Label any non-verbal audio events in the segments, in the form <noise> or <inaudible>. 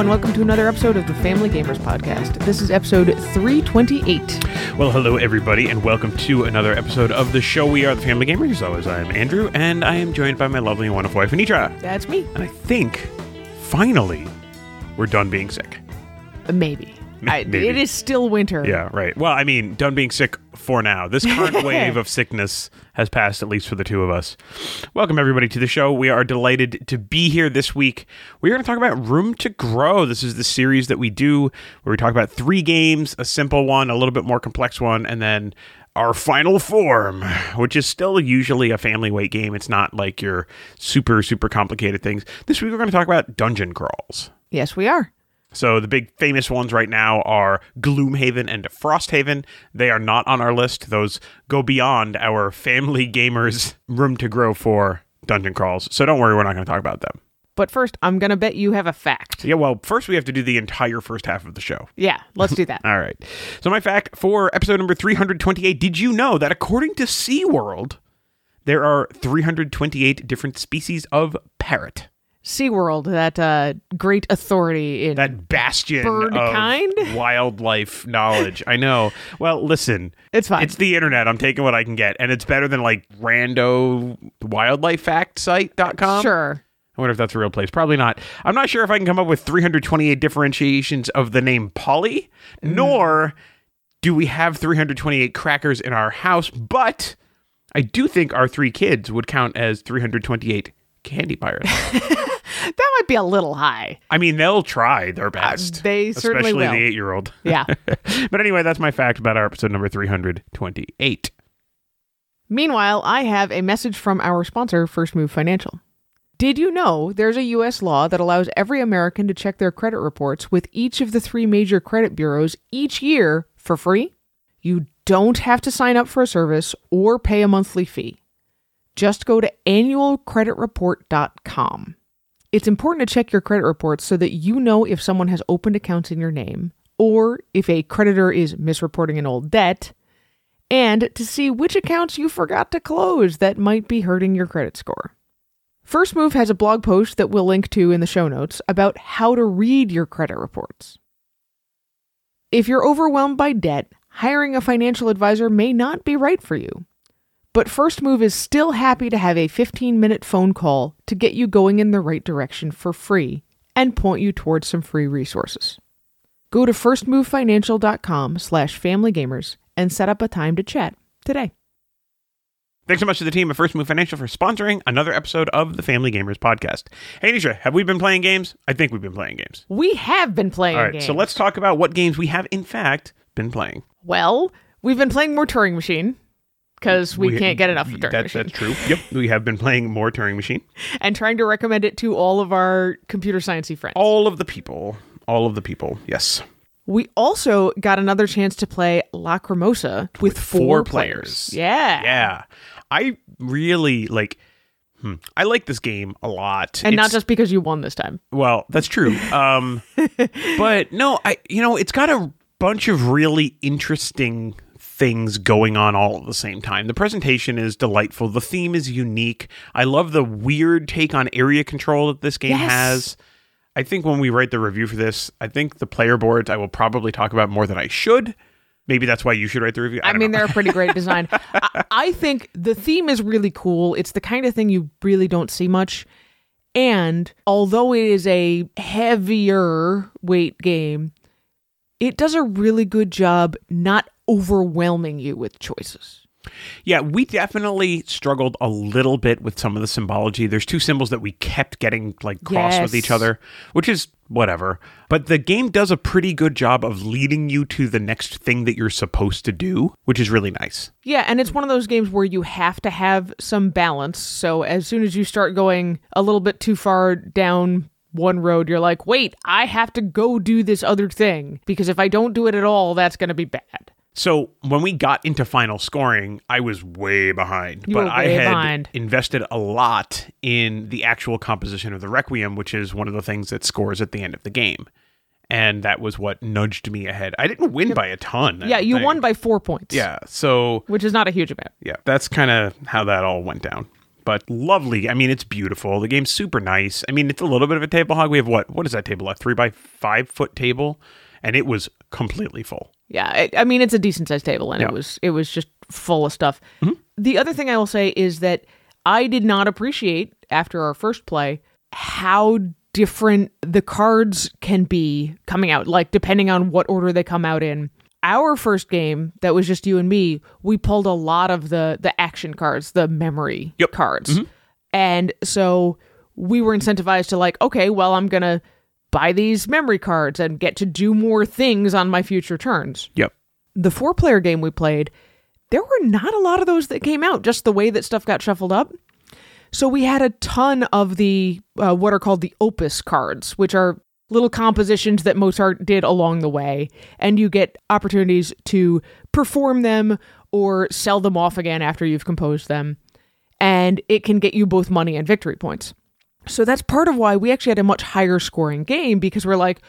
and welcome to another episode of the Family Gamers Podcast. This is episode 328. Well, hello everybody, and welcome to another episode of the show. We are the Family Gamers. As always, I'm Andrew, and I am joined by my lovely and wonderful wife, Anitra. That's me. And I think, finally, we're done being sick. Maybe. <laughs> I, it is still winter. Yeah, right. Well, I mean, done being sick for now. This current <laughs> wave of sickness has passed, at least for the two of us. Welcome, everybody, to the show. We are delighted to be here this week. We're going to talk about Room to Grow. This is the series that we do where we talk about three games a simple one, a little bit more complex one, and then our final form, which is still usually a family weight game. It's not like your super, super complicated things. This week, we're going to talk about dungeon crawls. Yes, we are. So the big famous ones right now are Gloomhaven and Frosthaven. They are not on our list. Those go beyond our family <laughs> gamers room to grow for dungeon crawls. So don't worry, we're not going to talk about them. But first, I'm going to bet you have a fact. Yeah, well, first we have to do the entire first half of the show. Yeah, let's do that. <laughs> All right. So my fact for episode number 328, did you know that according to SeaWorld, there are 328 different species of parrot? SeaWorld, that uh, great authority in. That bastion Bird of kind? <laughs> wildlife knowledge. I know. Well, listen, it's fine. It's the internet. I'm taking what I can get. And it's better than like rando wildlife fact site.com. sure. I wonder if that's a real place. Probably not. I'm not sure if I can come up with 328 differentiations of the name Polly, Mm. nor do we have 328 crackers in our house, but I do think our three kids would count as 328 candy pirates. <laughs> That might be a little high. I mean, they'll try their best. Uh, they certainly especially will. the eight year old. <laughs> Yeah. but anyway, that's my fact about our episode number 328. Meanwhile, I have a message from our sponsor, First Move Financial. Did you know there's a U.S. law that allows every American to check their credit reports with each of the three major credit bureaus each year for free? You don't have to sign up for a service or pay a monthly fee. Just go to annualcreditreport.com. It's important to check your credit reports so that you know if someone has opened accounts in your name or if a creditor is misreporting an old debt and to see which accounts you forgot to close that might be hurting your credit score. First Move has a blog post that we'll link to in the show notes about how to read your credit reports. If you're overwhelmed by debt, hiring a financial advisor may not be right for you. But First Move is still happy to have a 15 minute phone call to get you going in the right direction for free and point you towards some free resources. Go to firstmovefinancial.com slash familygamers and set up a time to chat today. Thanks so much to the team at First Move Financial for sponsoring another episode of the Family Gamers podcast. Hey, Nisha, have we been playing games? I think we've been playing games. We have been playing All right, games. so let's talk about what games we have, in fact, been playing. Well, we've been playing more Turing Machine because we, can't get enough of Turing that, Machine. That's true. Yep, we have been playing more Turing Machine. And trying to recommend it to all of our computer sciencey friends. All of the people, all of the people, yes. We also got another chance to play Lacrimosa with, four, four players. players. Yeah. Yeah, I really like. Hmm, I like this game a lot, And not just because you won this time. Well, that's true. Um, <laughs> but no, I you know it's got a bunch of really interesting things going on all at the same time. The presentation is delightful. The theme is unique. I love the weird take on area control that this game Yes. has. I think when we write the review for this, I think the player boards I will probably talk about more than I should. Maybe that's why you should write the review. I, I, mean, they're a pretty great design. <laughs> I, I think the theme is really cool. It's the kind of thing you really don't see much. And although it is a heavier weight game, it does a really good job not overwhelming you with choices. Yeah, we definitely struggled a little bit with some of the symbology. There's two symbols that we kept getting like crossed with each other, which is whatever. But the game does a pretty good job of leading you to the next thing that you're supposed to do, which is really nice. Yeah, and it's one of those games where you have to have some balance. So as soon as you start going a little bit too far down one road, you're like, wait, I have to go do this other thing because if I don't do it at all, that's going to be bad. So when we got into final scoring, I was way behind. You but were I had behind. invested a lot in the actual composition of the Requiem, which is one of the things that scores at the end of the game. And that was what nudged me ahead. I didn't win by a ton. Yeah, you won by four points. Yeah. So Which is not a huge amount. yeah, that's kind of how that all went down. But lovely. I mean, it's beautiful. The game's super nice. I mean, it's a little bit of a table hog. We have what? What is that table? A three by five foot table, and it was completely full. Yeah, I, I mean it's a decent sized table, and Yeah. it was it was just full of stuff. Mm-hmm. The other thing I will say is that I did not appreciate after our first play how different the cards can be coming out, like depending on what order they come out in. Our first game that was just you and me, we pulled a lot of the the action cards, the memory Yep. cards, mm-hmm. and so we were incentivized to like, okay, well, I'm gonna buy these memory cards and get to do more things on my future turns Yep. the four player game we played, there were not a lot of those that came out, just the way that stuff got shuffled up. So we had a ton of the uh, what are called the opus cards, which are little compositions that Mozart did along the way, and you get opportunities to perform them or sell them off again after you've composed them. And it can get you both money and victory points. So that's part of why we actually had a much higher scoring game because we're like,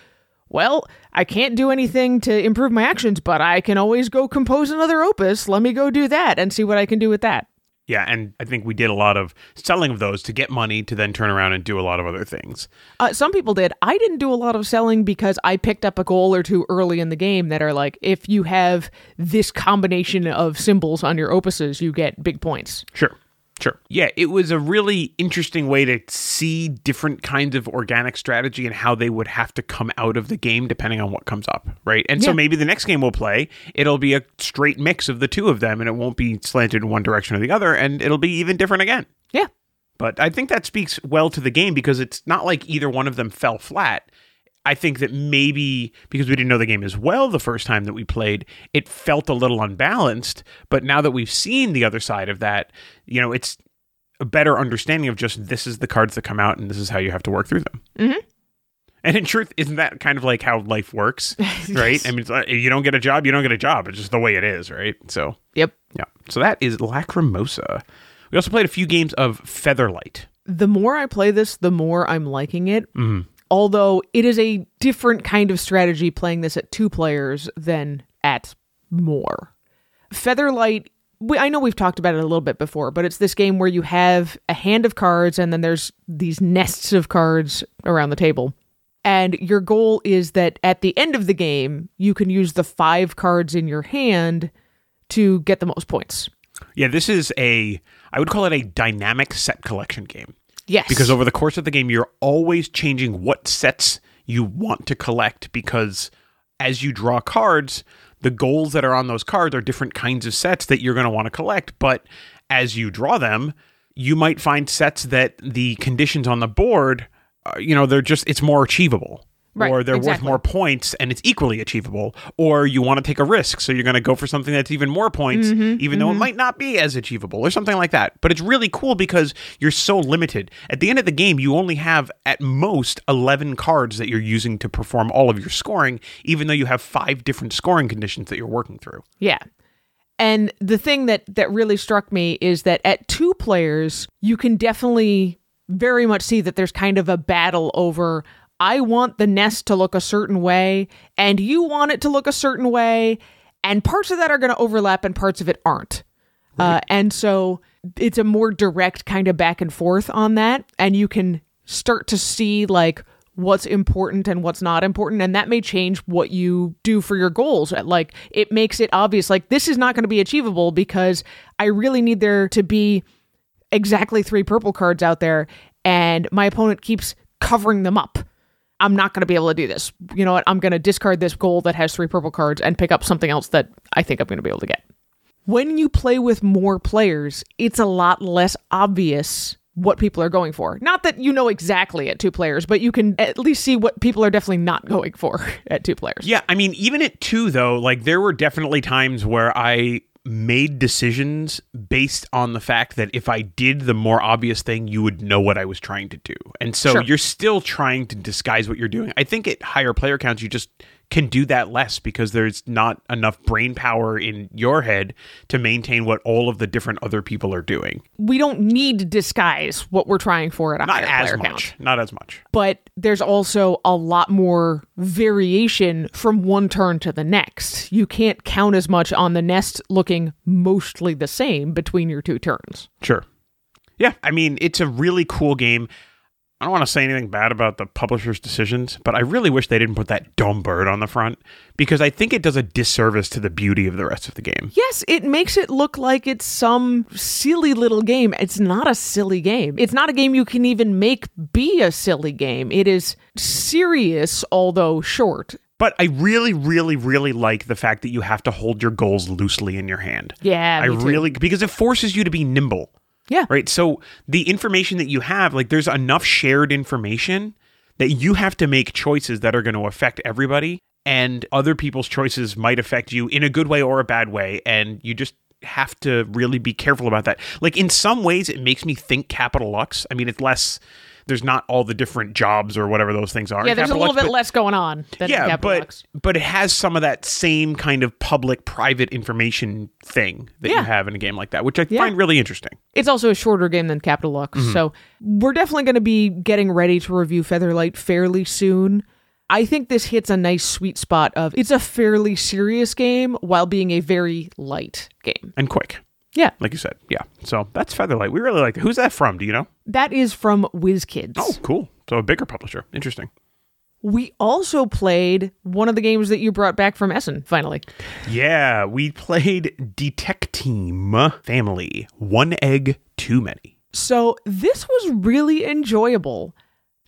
well, I can't do anything to improve my actions, but I can always go compose another opus. Let me go do that and see what I can do with that. Yeah, and I think we did a lot of selling of those to get money to then turn around and do a lot of other things. Uh, some people did. I didn't do a lot of selling because I picked up a goal or two early in the game that are like, if you have this combination of symbols on your opuses, you get big points. Sure. Sure. Yeah, it was a really interesting way to see different kinds of organic strategy and how they would have to come out of the game depending on what comes up, right? And so maybe the next game we'll play, it'll be a straight mix of the two of them and it won't be slanted in one direction or the other and it'll be even different again. Yeah. But I think that speaks well to the game because it's not like either one of them fell flat. I think that maybe because we didn't know the game as well the first time that we played, it felt a little unbalanced. But now that we've seen the other side of that, you know, it's a better understanding of just this is the cards that come out and this is how you have to work through them. Mhm. And in truth, isn't that kind of like how life works, <laughs> right? I mean, it's like, if you don't get a job, you don't get a job. It's just the way it is, right? So, Yep. yeah. So that is Lacrimosa. We also played a few games of Featherlight. The more I play this, the more I'm liking it. Mhm. Although it is a different kind of strategy playing this at two players than at more. Featherlight, we, I know we've talked about it a little bit before, but it's this game where you have a hand of cards and then there's these nests of cards around the table. And your goal is that at the end of the game, you can use the five cards in your hand to get the most points. Yeah, this is a I would call it a dynamic set collection game Yes. because over the course of the game you're always changing what sets you want to collect because as you draw cards, the goals that are on those cards are different kinds of sets that you're going to want to collect, but as you draw them, you might find sets that the conditions on the board, uh, you know, they're just it's more achievable. Right, or they're exactly. worth more points and it's equally achievable. Or you want to take a risk, so you're going to go for something that's even more points, Mm-hmm, even though it might not be as achievable, or something like that. But it's really cool because you're so limited. At the end of the game, you only have at most 11 cards that you're using to perform all of your scoring, even though you have five different scoring conditions that you're working through. Yeah. And the thing that that really struck me is that at two players, you can definitely very much see that there's kind of a battle over I want the nest to look a certain way and you want it to look a certain way and parts of that are going to overlap and parts of it aren't. Uh, and so it's a more direct kind of back and forth on that and you can start to see like what's important and what's not important and that may change what you do for your goals. Like it makes it obvious like this is not going to be achievable because i really need there to be exactly three purple cards out there and my opponent keeps covering them up i'm not going to be able to do this you know what i'm going to discard this goal that has three purple cards and pick up something else that i think i'm going to be able to get when you play with more players, it's a lot less obvious what people are going for. Not that you know exactly at two players, but you can at least see what people are definitely not going for <laughs> at two players. Yeah, I mean, even at two though, like there were definitely times where I made decisions based on the fact that if I did the more obvious thing, you would know what I was trying to do. And so Sure. you're still trying to disguise what you're doing. I think at higher player counts, you just can do that less because there's not enough brain power in your head to maintain what all of the different other people are doing. We don't need to disguise what we're trying for at a Not higher as player much. count. Not as much. But there's also a lot more variation from one turn to the next. You can't count as much on the nest looking mostly the same between your two turns. Sure. Yeah, I mean, it's a really cool game. I don't want to say anything bad about the publisher's decisions, but I really wish they didn't put that dumb bird on the front because I think it does a disservice to the beauty of the rest of the game. Yes, it makes it look like it's some silly little game. It's not a silly game. It's not a game you can even make be a silly game. It is serious, although short. But I really, really, really like the fact that you have to hold your goals loosely in your hand. Yeah, I really, because it forces you to be nimble. Yeah. Right. So the information that you have, like there's enough shared information that you have to make choices that are going to affect everybody. And other people's choices might affect you in a good way or a bad way. And you just have to really be careful about that. Like in some ways, it makes me think Capital Lux. I mean, it's less, there's not all the different jobs or whatever those things are. Yeah, there's a little Lux, bit less going on than yeah, Capital but Lux. but it has some of that same kind of public private information thing that Yeah. you have in a game like that, which I Yeah. find really interesting. It's also a shorter game than Capital Lux, Mm-hmm. so we're definitely going to be getting ready to review Featherlight fairly soon. I think this hits a nice sweet spot of it's a fairly serious game while being a very light game. And quick, Yeah, like you said. Yeah. So that's Featherlight. We really like it. Who's that from? Do you know? that is from WizKids. Oh, cool. So a bigger publisher. Interesting. We also played one of the games that you brought back from Essen, finally. Yeah, we played Detect Team Family. One egg too many. So this was really enjoyable.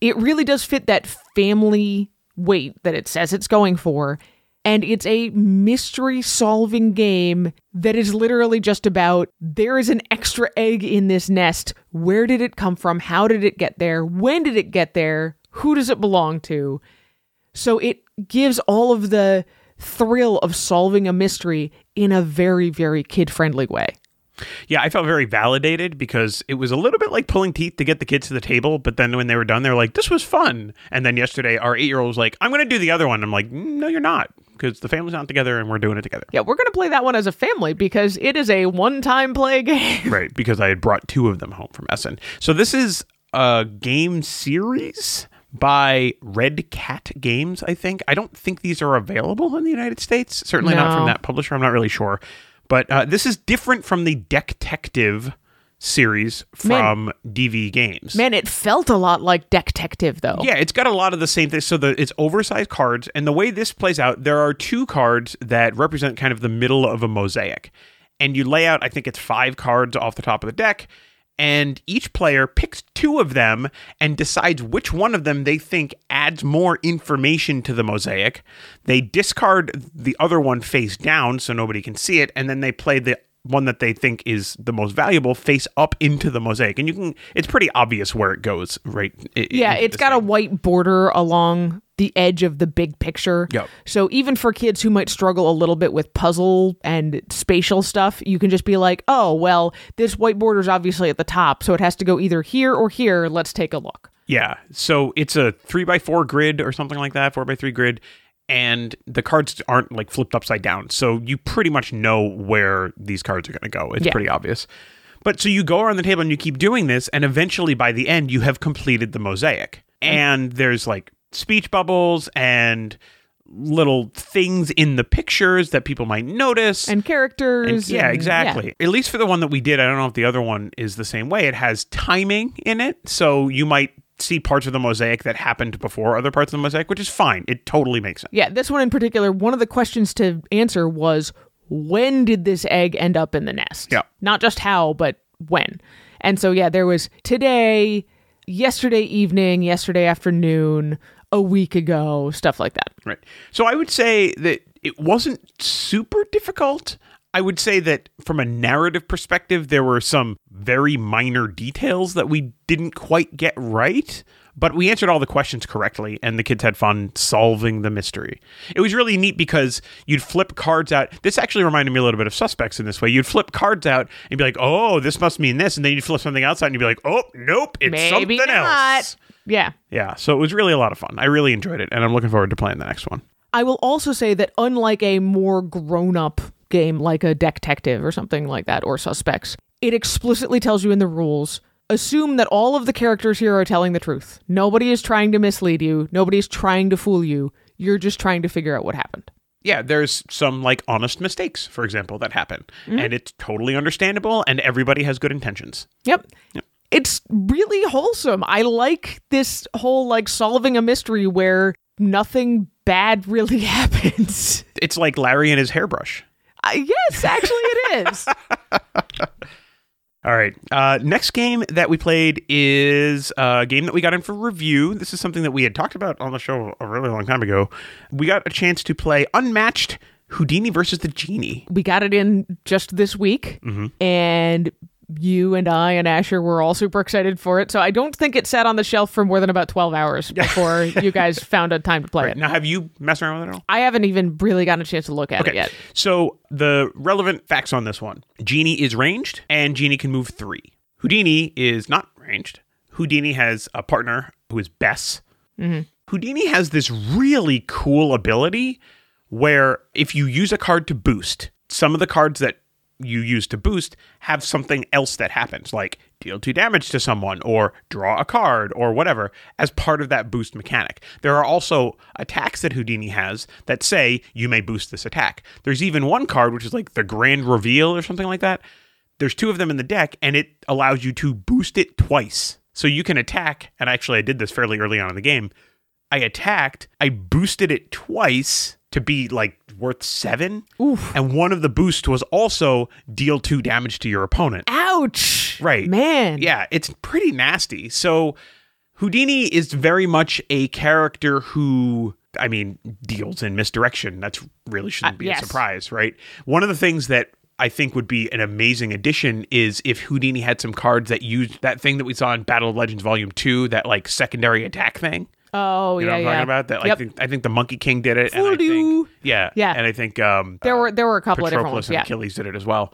It really does fit that family weight that it says it's going for. And it's a mystery solving game that is literally just about there is an extra egg in this nest. Where did it come from? How did it get there? When did it get there? Who does it belong to? So it gives all of the thrill of solving a mystery in a very, very kid friendly way. Yeah, I felt very validated because it was a little bit like pulling teeth to get the kids to the table, but then when they were done, they were like, "This was fun." And then yesterday, our eight-year-old was like, "I'm going to do the other one." I'm like, "Mm, "No, you're not, because the family's not together and we're doing it together." Yeah, we're going to play that one as a family because it is a one time play <laughs> game. right, because I had brought two of them home from Essen. So this is a game series by Red Cat Games, I think. I don't think these are available in the United States. Certainly not from that publisher. I'm not really sure. But uh, this is different from the Detective series from DV Games. Man, it felt a lot like Detective, though. Yeah, it's got a lot of the same things. So the it's oversized cards, and the way this plays out, there are two cards that represent kind of the middle of a mosaic, and you lay out. I think it's five cards off the top of the deck, and each player picks two of them and decides which one of them they think adds more information to the mosaic. They discard the other one face down so nobody can see it, and then they play the one that they think is the most valuable face up into the mosaic and you can it's pretty obvious where it goes right Yeah, it's got a white border along the edge of the big picture. Yep. So even for kids who might struggle a little bit with puzzle and spatial stuff, you can just be like, oh, well, this white border is obviously at the top, so it has to go either here or here. Let's take a look. Yeah. So it's a three by four grid or something like that, four by three grid. And the cards aren't like flipped upside down. So you pretty much know where these cards are going to go. It's Yeah. pretty obvious. But so you go around the table and you keep doing this. And eventually by the end, you have completed the mosaic. Mm. And there's like speech bubbles and little things in the pictures that people might notice. And characters. And- yeah, and- exactly. At least for the one that we did, I don't know if the other one is the same way. It has timing in it, so you might see parts of the mosaic that happened before other parts of the mosaic, which is fine. It totally makes sense. Yeah, this one in particular, one of the questions to answer was when did this egg end up in the nest? Yeah. Not just how, but when. And so, yeah, there was today, yesterday evening, yesterday afternoon, a week ago, stuff like that. Right. So I would say that it wasn't super difficult. I would say that from a narrative perspective, there were some very minor details that we didn't quite get right. but we answered all the questions correctly, and the kids had fun solving the mystery. It was really neat because you'd flip cards out. This actually reminded me a little bit of Suspects in this way. You'd flip cards out and be like, "Oh, this must mean this," and then you'd flip something else out and you'd be like, "Oh, nope, it's Maybe something not. else." Yeah. Yeah, so it was really a lot of fun. I really enjoyed it, and I'm looking forward to playing the next one. I will also say that unlike a more grown up game like a Detective or something like that, or Suspects, it explicitly tells you in the rules assume that all of the characters here are telling the truth. Nobody is trying to mislead you, nobody is trying to fool you. You're just trying to figure out what happened. yeah, there's some like honest mistakes, for example, that happen. Mm-hmm. And it's totally understandable and everybody has good intentions. Yep. It's really wholesome. I like this whole like solving a mystery where nothing bad really <laughs> happens. It's like Larry and his hairbrush. Uh, yes, actually, it is. <laughs> All right. Uh, next game that we played is a game that we got in for review. This is something that we had talked about on the show a really long time ago. We got a chance to play Unmatched Houdini versus the Genie. we got it in just this week, and you and I and Asher were all super excited for it. So I don't think it sat on the shelf for more than about 12 hours before you guys <laughs> found a time to play it. Now, have you messed around with it at all? I haven't even really gotten a chance to look at it yet. So the relevant facts on this one: Genie is ranged, and Genie can move three. Houdini is not ranged. Houdini has a partner who is Bess. Mm-hmm. Houdini has this really cool ability where if you use a card to boost, some of the cards that you use to boost have something else that happens, like deal two damage to someone or draw a card or whatever, as part of that boost mechanic. There are also attacks that Houdini has that say you may boost this attack. There's even one card, which is like the Grand Reveal or something like that. There's two of them in the deck, and it allows you to boost it twice. So you can attack, and actually, I did this fairly early on in the game. I attacked, I boosted it twice to be like worth seven. And one of the boosts was also deal two damage to your opponent. Ouch! Right. Man. Yeah, it's pretty nasty. So Houdini is very much a character who I mean deals in misdirection. That's really shouldn't Uh, be yes. a surprise, right? One of the things that I think would be an amazing addition is if Houdini had some cards that used that thing that we saw in Battle of Legends Volume 2, that like secondary attack thing. Oh, You know yeah, what I'm yeah. talking about? That like Yep. think, I think the Monkey King did it. and I think, yeah. Yeah. And I think um There were there were a couple of different Patroclus ones. and Yeah. Achilles did it as well.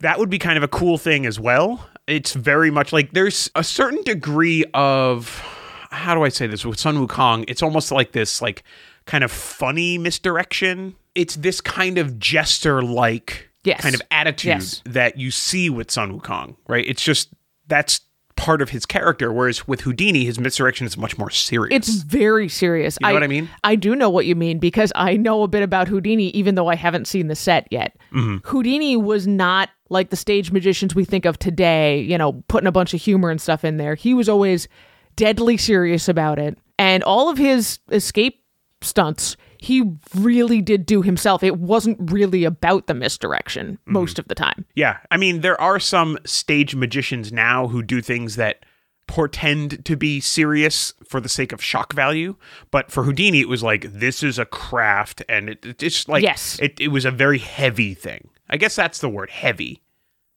That would be kind of a cool thing as well. It's very much like there's a certain degree of how do I say this with Sun Wukong? It's almost like this like kind of funny misdirection. It's this kind of jester like Yes. kind of attitude Yes. that you see with Sun Wukong, right? It's just that's part of his character, whereas with Houdini, his misdirection is much more serious. It's very serious. You know what I mean? I do know what you mean because I know a bit about Houdini, even though I haven't seen the set yet. Mm-hmm. Houdini was not like the stage magicians we think of today, you know, putting a bunch of humor and stuff in there. He was always deadly serious about it. And all of his escape stunts, he really did do himself. It wasn't really about the misdirection Mm-hmm. most of the time. Yeah. I mean, there are some stage magicians now who do things that portend to be serious for the sake of shock value. But for Houdini, it was like, this is a craft. And it, it's like, Yes. it, it was a very heavy thing. I guess that's the word heavy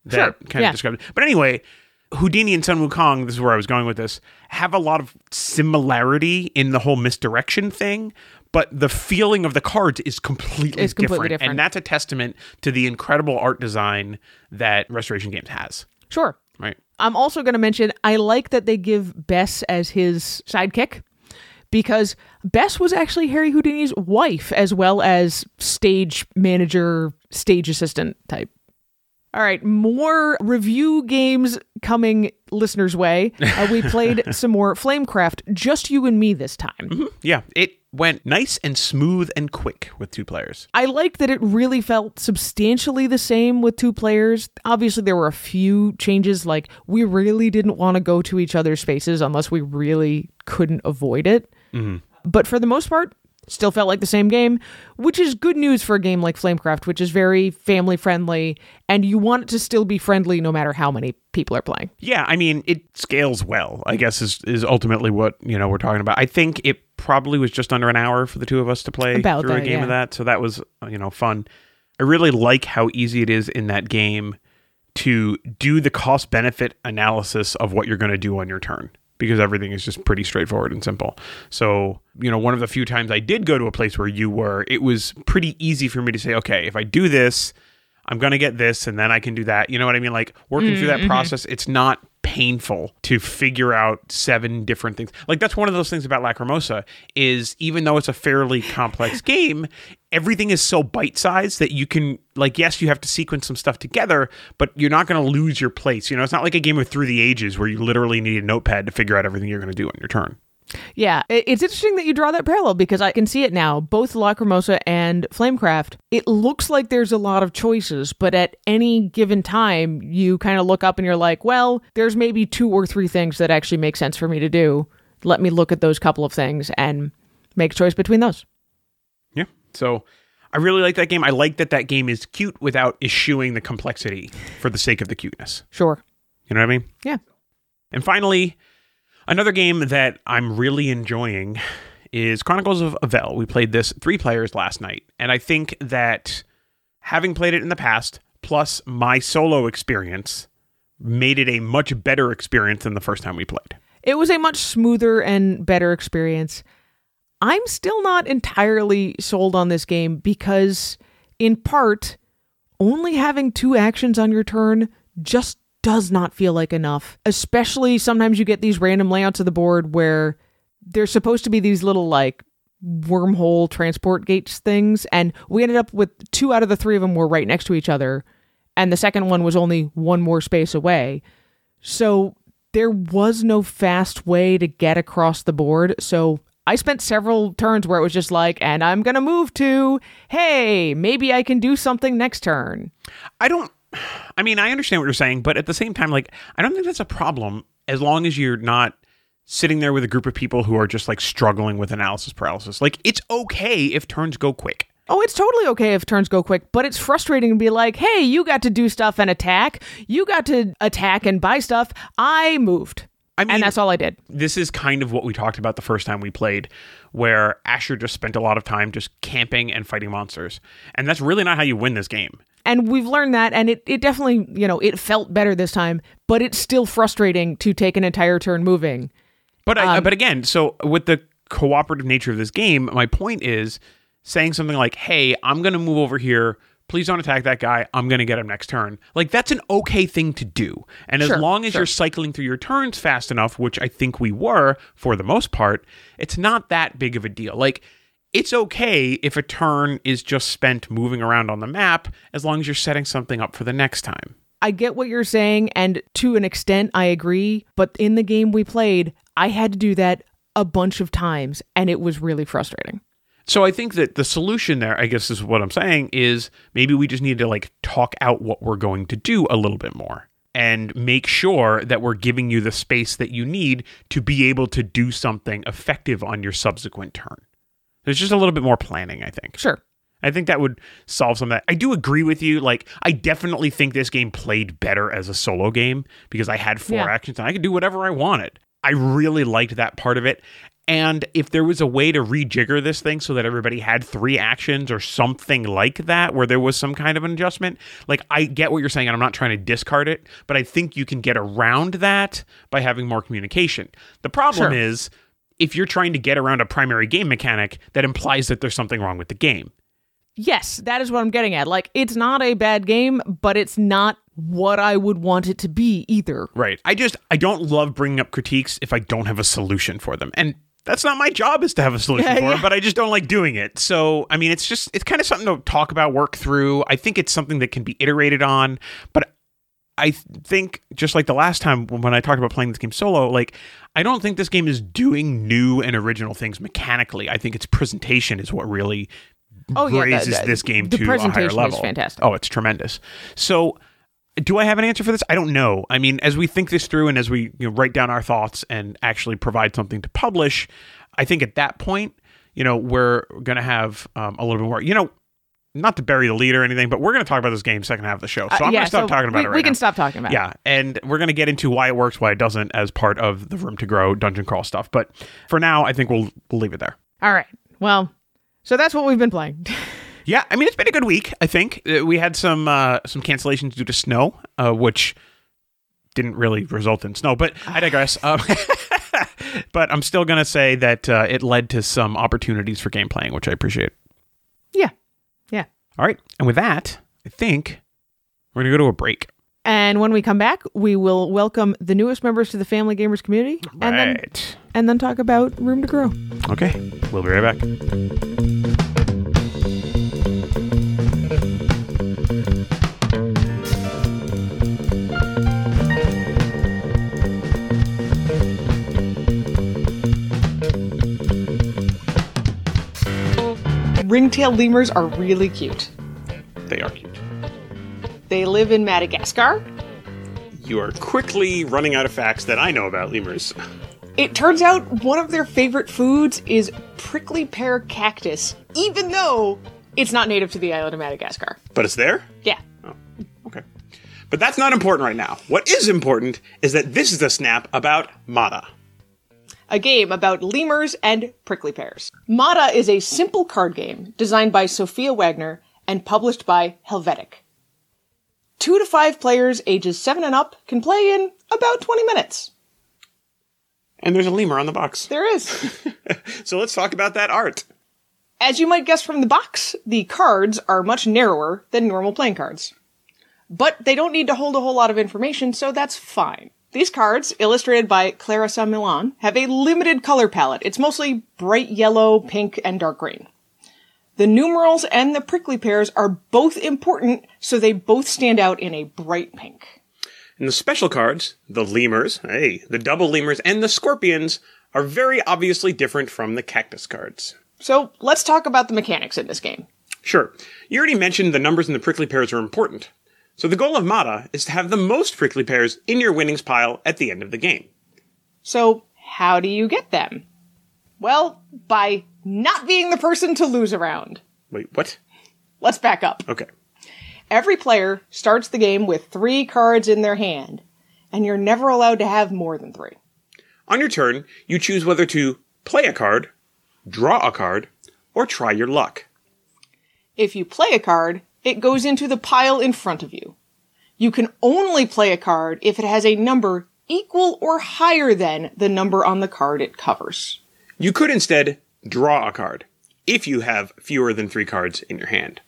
that Sure, kind yeah. of describes it. But anyway, Houdini and Sun Wukong, this is where I was going with this, have a lot of similarity in the whole misdirection thing, but the feeling of the cards is completely, Is completely different. different. And that's a testament to the incredible art design that Restoration Games has. Sure. Right. I'm also going to mention I like that they give Bess as his sidekick because Bess was actually Harry Houdini's wife as well as stage manager, stage assistant type. All right, more review games coming listeners' way. Uh, we <laughs> played some more Flamecraft, just you and me this time. Yeah, it went nice and smooth and quick with two players. I like that it really felt substantially the same with two players. Obviously, there were a few changes, like we really didn't want to go to each other's spaces unless we really couldn't avoid it. Mm-hmm. But for the most part, still felt like the same game, which is good news for a game like Flamecraft, which is very family friendly, and you want it to still be friendly no matter how many people are playing. Yeah, I mean, it scales well. I guess is is ultimately what you know we're talking about. I think it probably was just under an hour for the two of us to play About through a game yeah. of that, so that was you know fun. I really like how easy it is in that game to do the cost benefit analysis of what you're going to do on your turn. because everything is just pretty straightforward and simple. So, you know, one of the few times I did go to a place where you were, it was pretty easy for me to say, okay, if I do this, I'm going to get this and then I can do that. You know what I mean? Like working through mm, that mm-hmm. process, it's not painful to figure out seven different things. Like that's one of those things about Lacrimosa is even though it's a fairly complex <laughs> game, everything is so bite-sized that you can like yes, you have to sequence some stuff together, but you're not going to lose your place. You know, it's not like a game of Through the Ages where you literally need a notepad to figure out everything you're going to do on your turn. Yeah, it's interesting that you draw that parallel because I can see it now. Both Lacrimosa and Flamecraft, it looks like there's a lot of choices, but at any given time, you kind of look up and you're like, well, there's maybe two or three things that actually make sense for me to do. Let me look at those couple of things and make a choice between those. Yeah. So I really like that game. I like that that game is cute without eschewing the complexity for the sake of the cuteness. Sure. You know what I mean? Yeah. And finally, another game that I'm really enjoying is Chronicles of Avel. We played this three players last night, and I think that having played it in the past, plus my solo experience, made it a much better experience than the first time we played. It was a much smoother and better experience. I'm still not entirely sold on this game because, in part, only having two actions on your turn just does not feel like enough. Especially sometimes you get these random layouts of the board where there's supposed to be these little, like, wormhole transport gates things, and we ended up with two out of the three of them were right next to each other, and the second one was only one more space away. So there was no fast way to get across the board. So I spent several turns where it was just like, and I'm going to move to, hey, maybe I can do something next turn. I don't. I mean, I understand what you're saying, but at the same time, like, I don't think that's a problem as long as you're not sitting there with a group of people who are just like struggling with analysis paralysis. Like, it's okay if turns go quick. Oh, it's totally okay if turns go quick, but it's frustrating to be like, hey, you got to do stuff and attack. You got to attack and buy stuff. I moved. I mean, and that's all I did. this is kind of what we talked about the first time we played, where Asher just spent a lot of time just camping and fighting monsters. And that's really not how you win this game. And we've learned that, and it, it definitely, you know, it felt better this time, but it's still frustrating to take an entire turn moving. But I, um, but again, so with the cooperative nature of this game, my point is saying something like, "Hey, I'm going to move over here. Please don't attack that guy. I'm going to get him next turn." Like that's an okay thing to do. And as long as sure. you're cycling through your turns fast enough, which I think we were for the most part, it's not that big of a deal. Like it's okay if a turn is just spent moving around on the map as long as you're setting something up for the next time. I get what you're saying, and to an extent, I agree. But in the game we played, I had to do that a bunch of times, and it was really frustrating. So I think that the solution there, I guess is what I'm saying, is maybe we just need to like talk out what we're going to do a little bit more and make sure that we're giving you the space that you need to be able to do something effective on your subsequent turn. There's just a little bit more planning, I think. Sure. I think that would solve some of that. I do agree with you. Like, I definitely think this game played better as a solo game because I had four Yeah. actions and I could do whatever I wanted. I really liked that part of it. And if there was a way to rejigger this thing so that everybody had three actions or something like that, where there was some kind of an adjustment, like I get what you're saying, and I'm not trying to discard it, but I think you can get around that by having more communication. The problem Sure. is if you're trying to get around a primary game mechanic, that implies that there's something wrong with the game. Yes, that is what I'm getting at. Like, it's not a bad game, but it's not what I would want it to be either. Right. I just I don't love bringing up critiques if I don't have a solution for them. And that's not my job is to have a solution <laughs> Yeah, for yeah. it, but I just don't like doing it. So, I mean, it's just it's kind of something to talk about, work through. I think it's something that can be iterated on, but I think just like the last time when I talked about playing this game solo, like I don't think this game is doing new and original things mechanically. I think its presentation is what really Oh, yeah, the- raises this game the to a higher presentation is level. fantastic. Oh, it's tremendous. So, do I have an answer for this? I don't know. I mean, as we think this through and as we you know, write down our thoughts and actually provide something to publish, I think at that point, you know, we're going to have um, a little bit more. You know, not to bury the lead or anything, but we're going to talk about this game second half of the show. So Uh, I'm yeah, going to stop so talking about we, it right We now. can stop talking about it. Yeah, and we're going to get into why it works, why it doesn't, as part of the Room to Grow dungeon crawl stuff. But for now, I think we'll we'll leave it there. All right. Well, so that's what we've been playing. <laughs> Yeah, I mean it's been a good week. I think Uh, we had some uh, some cancellations due to snow, uh, which didn't really result in snow. But I digress. <sighs> Um, <laughs> but I'm still going to say that uh, it led to some opportunities for game playing, which I appreciate. Yeah. Yeah. All right. And with that, I think we're going to go to a break. And when we come back, we will welcome the newest members to the Family Gamers community and then and then talk about Room to Grow. Okay. We'll be right back. Ringtail lemurs are really cute. They are cute. They live in Madagascar. You are quickly running out of facts that I know about lemurs. It turns out one of their favorite foods is prickly pear cactus, even though it's not native to the island of Madagascar. But it's there? Yeah. Oh, okay. But that's not important right now. What is important is that this is a snap about Mata. A game about lemurs and prickly pears. Mata is a simple card game designed by Sophia Wagner and published by Helvetiq. Two to five players ages seven and up can play in about 20 minutes. And there's a lemur on the box. There is. <laughs> <laughs> So let's talk about that art. As you might guess from the box, the cards are much narrower than normal playing cards. But they don't need to hold a whole lot of information, so that's fine. These cards, illustrated by Clarissa Milan, have a limited color palette. It's mostly bright yellow, pink, and dark green. The numerals and the prickly pears are both important, so they both stand out in a bright pink. And the special cards, the lemurs, hey, the double lemurs, and the scorpions are very obviously different from the cactus cards. So let's talk about the mechanics in this game. Sure, you already mentioned the numbers in the prickly pears are important. So the goal of Mata is to have the most prickly pears in your winnings pile at the end of the game. So how do you get them? Well, by not being the person to lose around. Wait, what? Let's back up. Okay. Every player starts the game with three cards in their hand, and you're never allowed to have more than three. On your turn, you choose whether to play a card, draw a card, or try your luck. If you play a card, it goes into the pile in front of you. You can only play a card if it has a number equal or higher than the number on the card it covers. You could instead draw a card if you have fewer than three cards in your hand.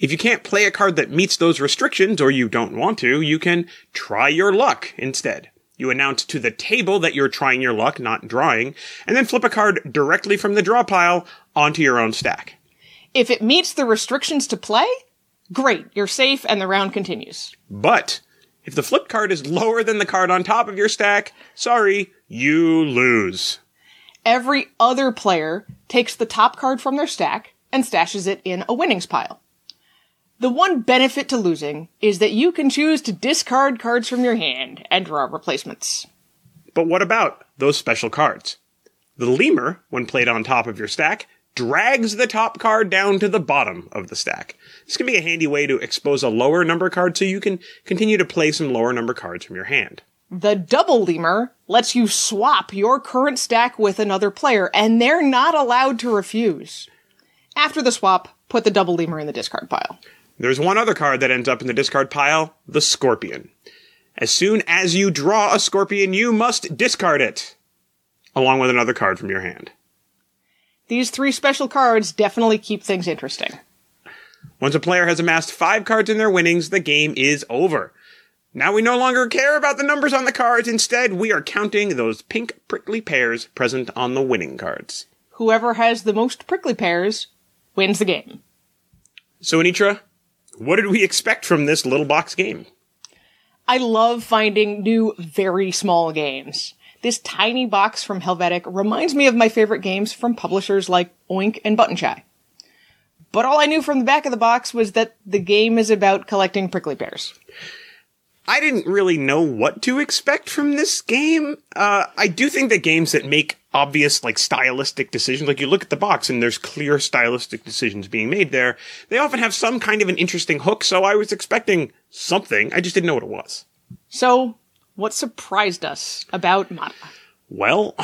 If you can't play a card that meets those restrictions or you don't want to, you can try your luck instead. You announce to the table that you're trying your luck, not drawing, and then flip a card directly from the draw pile onto your own stack. If it meets the restrictions to play, great, you're safe and the round continues. But if the flip card is lower than the card on top of your stack, sorry, you lose. Every other player takes the top card from their stack and stashes it in a winnings pile. The one benefit to losing is that you can choose to discard cards from your hand and draw replacements. But what about those special cards? The lemur, when played on top of your stack, drags the top card down to the bottom of the stack. This can be a handy way to expose a lower number card so you can continue to play some lower number cards from your hand. The double lemur lets you swap your current stack with another player, and they're not allowed to refuse. After the swap, put the double lemur in the discard pile. There's one other card that ends up in the discard pile, the scorpion. As soon as you draw a scorpion, you must discard it, along with another card from your hand. These three special cards definitely keep things interesting. Once a player has amassed five cards in their winnings, the game is over. Now we no longer care about the numbers on the cards. Instead, we are counting those pink prickly pears present on the winning cards. Whoever has the most prickly pears wins the game. So, Anitra, what did we expect from this little box game? I love finding new, very small games. This tiny box from Helvetiq reminds me of my favorite games from publishers like Oink and Button Shy. But all I knew from the back of the box was that the game is about collecting prickly pears. I didn't really know what to expect from this game. Uh, I do think that games that make obvious, like, stylistic decisions, like you look at the box and there's clear stylistic decisions being made there, they often have some kind of an interesting hook, so I was expecting something. I just didn't know what it was. So, what surprised us about Mata? Well,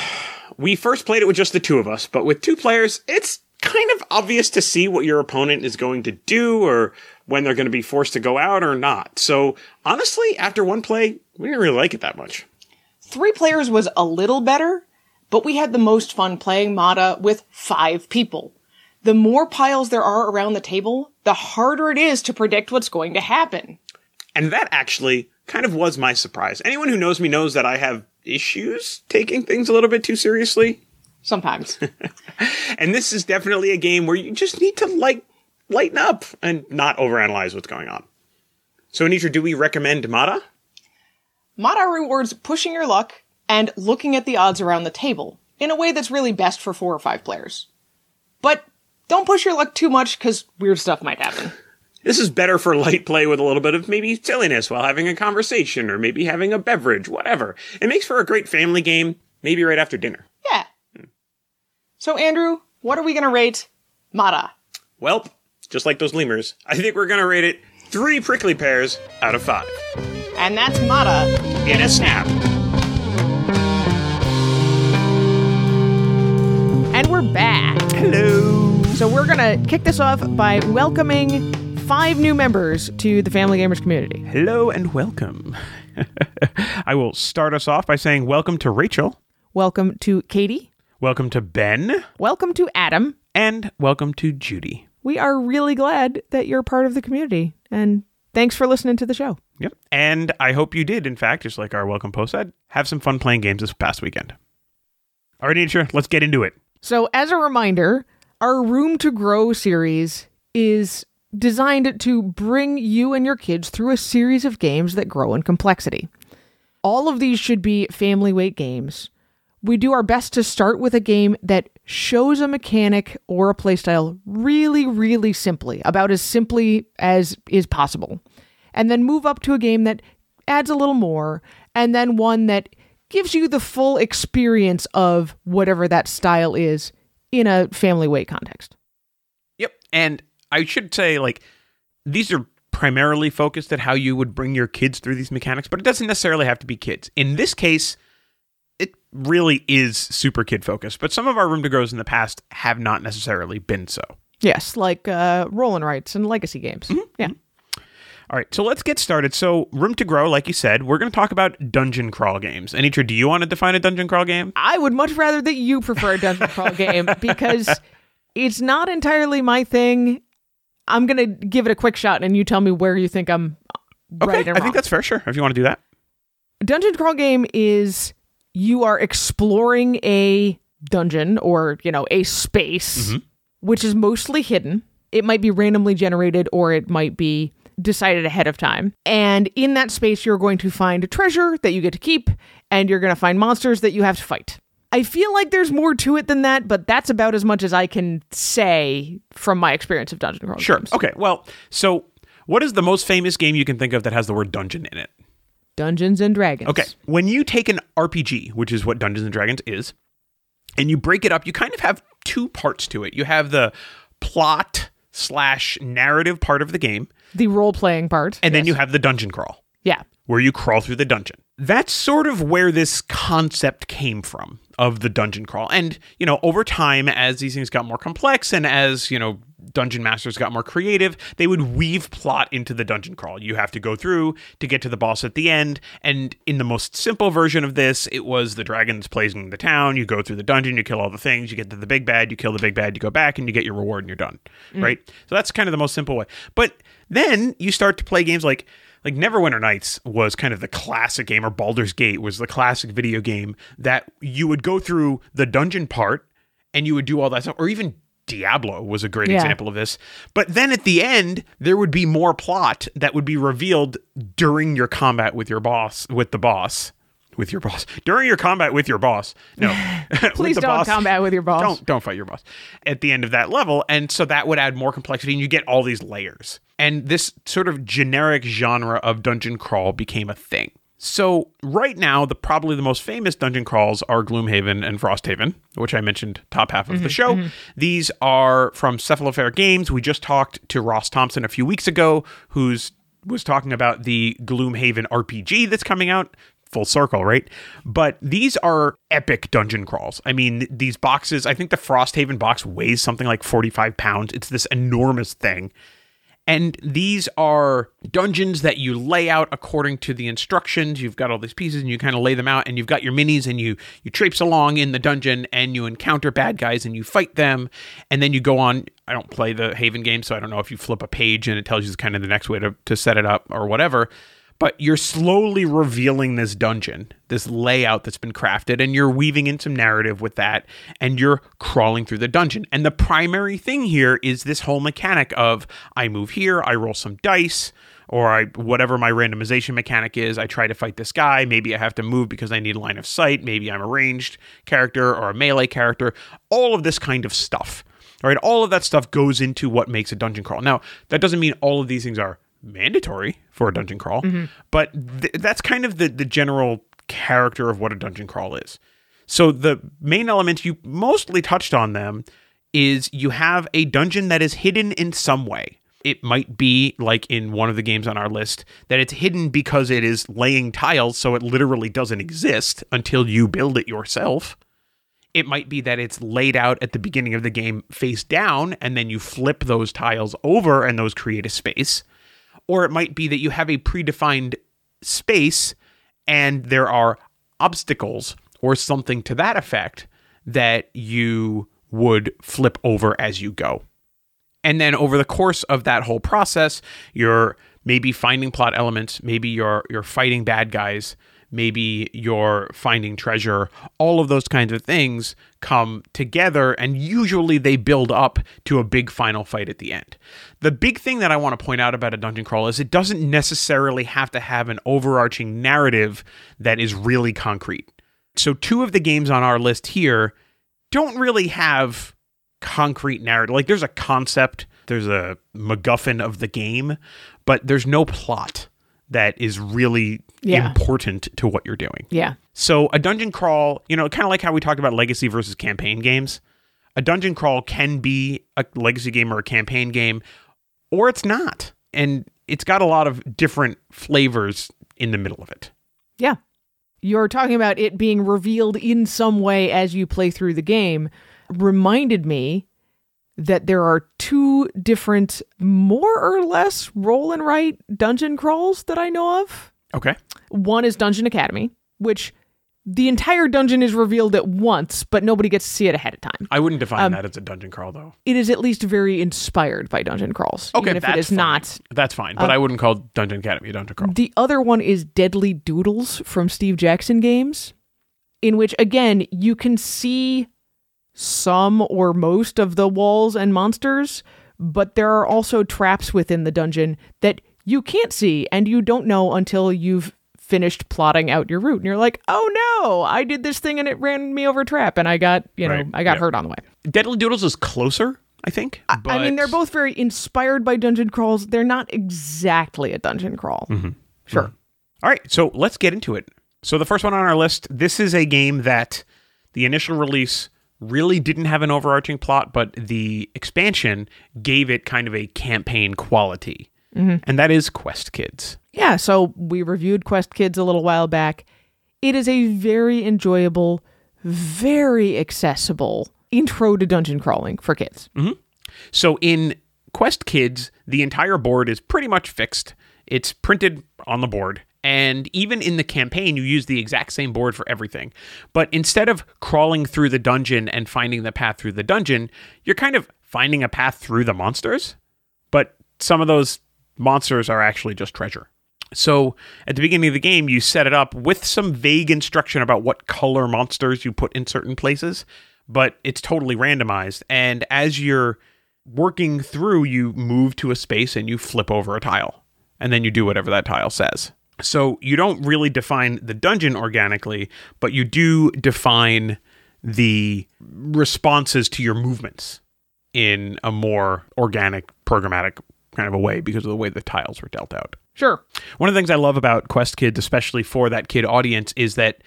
we first played it with just the two of us, but with two players, it's kind of obvious to see what your opponent is going to do or when they're going to be forced to go out or not. So honestly, after one play, we didn't really like it that much. Three players was a little better, but we had the most fun playing Mata with five people. The more piles there are around the table, the harder it is to predict what's going to happen. And that actually kind of was my surprise. Anyone who knows me knows that I have issues taking things a little bit too seriously. Sometimes. <laughs> And this is definitely a game where you just need to like lighten up and not overanalyze what's going on. So Anitra, do we recommend Mata? Mata rewards pushing your luck and looking at the odds around the table in a way that's really best for four or five players. But don't push your luck too much because weird stuff might happen. This is better for light play with a little bit of maybe silliness while having a conversation or maybe having a beverage, whatever. It makes for a great family game, maybe right after dinner. Yeah. So, Andrew, what are we going to rate Mata? Well, just like those lemurs, I think we're gonna rate it three prickly pears out of five. And that's Mata In a snap. And we're back. Hello. So we're going to kick this off by welcoming five new members to the Family Gamers community. Hello and welcome. <laughs> I will start us off by saying welcome to Rachel, Welcome to Katie. welcome to Ben, Welcome to Adam. and welcome to Judy. We are really glad that you're part of the community. And thanks for listening to the show. Yep. And I hope you did, in fact, just like our welcome post said, have some fun playing games this past weekend. All right, Anitra, let's get into it. So, as a reminder, our Room to Grow series is designed to bring you and your kids through a series of games that grow in complexity. All of these should be family weight games. We do our best to start with a game that shows a mechanic or a playstyle really, really simply, about as simply as is possible, and then move up to a game that adds a little more, and then one that gives you the full experience of whatever that style is in a family weight context. Yep. And I should say, like, these are primarily focused at how you would bring your kids through these mechanics, but it doesn't necessarily have to be kids. In this case, it really is super kid focused, but some of our room to grows in the past have not necessarily been so. Yes, like uh, roll and rights and legacy games. Yeah. All right, so let's get started. So, room to grow, like you said, we're going to talk about dungeon crawl games. Anitra, do you want to define a dungeon crawl game? I would much rather that you prefer a dungeon crawl <laughs> game because it's not entirely my thing. I'm going to give it a quick shot and you tell me where you think I'm Okay, right I wrong. think that's fair. Sure, if you want to do that. dungeon crawl game is you are exploring a dungeon or you know a space mm-hmm. which is mostly hidden it might be randomly generated or it might be decided ahead of time and in that space you're going to find a treasure that you get to keep and you're going to find monsters that you have to fight i feel like there's more to it than that but that's about as much as i can say from my experience of dungeon crawl Sure. games Okay, well, so what is the most famous game you can think of that has the word dungeon in it? dungeons and dragons Okay. When you take an RPG, which is what Dungeons and Dragons is, and you break it up, you kind of have two parts to it. You have the plot slash narrative part of the game, the role-playing part and then you have the dungeon crawl, yeah where you crawl through the dungeon. That's sort of where this concept came from of the dungeon crawl. And, you know, over time, as these things got more complex and as, you know, dungeon masters got more creative, they would weave plot into the dungeon crawl. You have to go through to get to the boss at the end. And in the most simple version of this, it was the dragons plaguing the town. You go through the dungeon, you kill all the things, you get to the big bad, you kill the big bad, you go back and you get your reward and you're done. Mm. Right? So that's kind of the most simple way. But then you start to play games like like Neverwinter Nights was kind of the classic game, or Baldur's Gate was the classic video game that you would go through the dungeon part and you would do all that stuff, or even Diablo was a great Yeah. example of this. But then at the end, there would be more plot that would be revealed during your combat with your boss, with the boss, with your boss, during your combat with your boss. No, <laughs> Please don't boss. combat with your boss. Don't don't fight your boss at the end of that level, and so that would add more complexity, and you get all these layers. And this sort of generic genre of dungeon crawl became a thing. So right now, the probably the most famous dungeon crawls are Gloomhaven and Frosthaven, which I mentioned top half of the mm-hmm, show. Mm-hmm. These are from Cephalofair Games. We just talked to Ross Thompson a few weeks ago, who's was talking about the Gloomhaven RPG that's coming out full circle, right? But these are epic dungeon crawls. I mean, these boxes, I think the Frosthaven box weighs something like 45 pounds. It's this enormous thing. And these are dungeons that you lay out according to the instructions. You've got all these pieces and you kind of lay them out and you've got your minis and you you traipse along in the dungeon and you encounter bad guys and you fight them and then you go on I don't play the Haven game so I don't know if you flip a page and it tells you kind of the next way to, to set it up or whatever but you're slowly revealing this dungeon, this layout that's been crafted, and you're weaving in some narrative with that, and you're crawling through the dungeon. And the primary thing here is this whole mechanic of I move here, I roll some dice, or I whatever my randomization mechanic is, I try to fight this guy. Maybe I have to move because I need line of sight. Maybe I'm a ranged character or a melee character. All of this kind of stuff. All right, all of that stuff goes into what makes a dungeon crawl. Now, that doesn't mean all of these things are mandatory for a dungeon crawl, mm-hmm. but th- that's kind of the the general character of what a dungeon crawl is. So the main elements you mostly touched on them is you have a dungeon that is hidden in some way. It might be like in one of the games on our list that it's hidden because it is laying tiles so it literally doesn't exist until you build it yourself. It might be that it's laid out at the beginning of the game face down and then you flip those tiles over and those create a space or it might be that you have a predefined space and there are obstacles or something to that effect that you would flip over as you go. And then over the course of that whole process, you're maybe finding plot elements, maybe you're you're fighting bad guys, maybe you're finding treasure. All of those kinds of things come together and usually they build up to a big final fight at the end. The big thing that I want to point out about a dungeon crawl is it doesn't necessarily have to have an overarching narrative that is really concrete. So two of the games on our list here don't really have concrete narrative. Like there's a concept, there's a MacGuffin of the game, but there's no plot that is really Yeah. important to what you're doing. Yeah. So a dungeon crawl, you know, kind of like how we talked about legacy versus campaign games. A dungeon crawl can be a legacy game or a campaign game, or it's not. And it's got a lot of different flavors in the middle of it. Yeah. You're talking about it being revealed in some way as you play through the game, reminded me that there are two different, more or less roll and write dungeon crawls that I know of. Okay. One is Dungeon Academy, which the entire dungeon is revealed at once, but nobody gets to see it ahead of time. I wouldn't define Um, that as a dungeon crawl, though. It is at least very inspired by dungeon crawls, Okay, even if that's it is fine. not. That's fine, but I wouldn't call Dungeon Academy a dungeon crawl. The other one is Deadly Doodles from Steve Jackson games, in which, again, you can see some or most of the walls and monsters, but there are also traps within the dungeon that you can't see and you don't know until you've finished plotting out your route. And you're like, oh no, I did this thing and it ran me over a trap and I got, you know, Right, I got yeah. hurt on the way. Deadly Doodles is closer, I think. I mean, they're both very inspired by dungeon crawls. They're not exactly a dungeon crawl. Mm-hmm. Sure. Mm-hmm. All right, so let's get into it. So the first one on our list, this is a game that the initial release really didn't have an overarching plot, but the expansion gave it kind of a campaign quality. Mm-hmm. And that is Quest Kids. Yeah, so we reviewed Quest Kids a little while back. It is a very enjoyable, very accessible intro to dungeon crawling for kids. Mm-hmm. So in Quest Kids, the entire board is pretty much fixed. It's printed on the board. And even in the campaign, you use the exact same board for everything. But instead of crawling through the dungeon and finding the path through the dungeon, you're kind of finding a path through the monsters. But some of those monsters are actually just treasure. So at the beginning of the game, you set it up with some vague instruction about what color monsters you put in certain places, but it's totally randomized. And as you're working through, you move to a space and you flip over a tile, and then you do whatever that tile says. So you don't really define the dungeon organically, but you do define the responses to your movements in a more organic, programmatic kind of a way because of the way the tiles were dealt out. Sure. One of the things I love about Quest Kids, especially for that kid audience, is that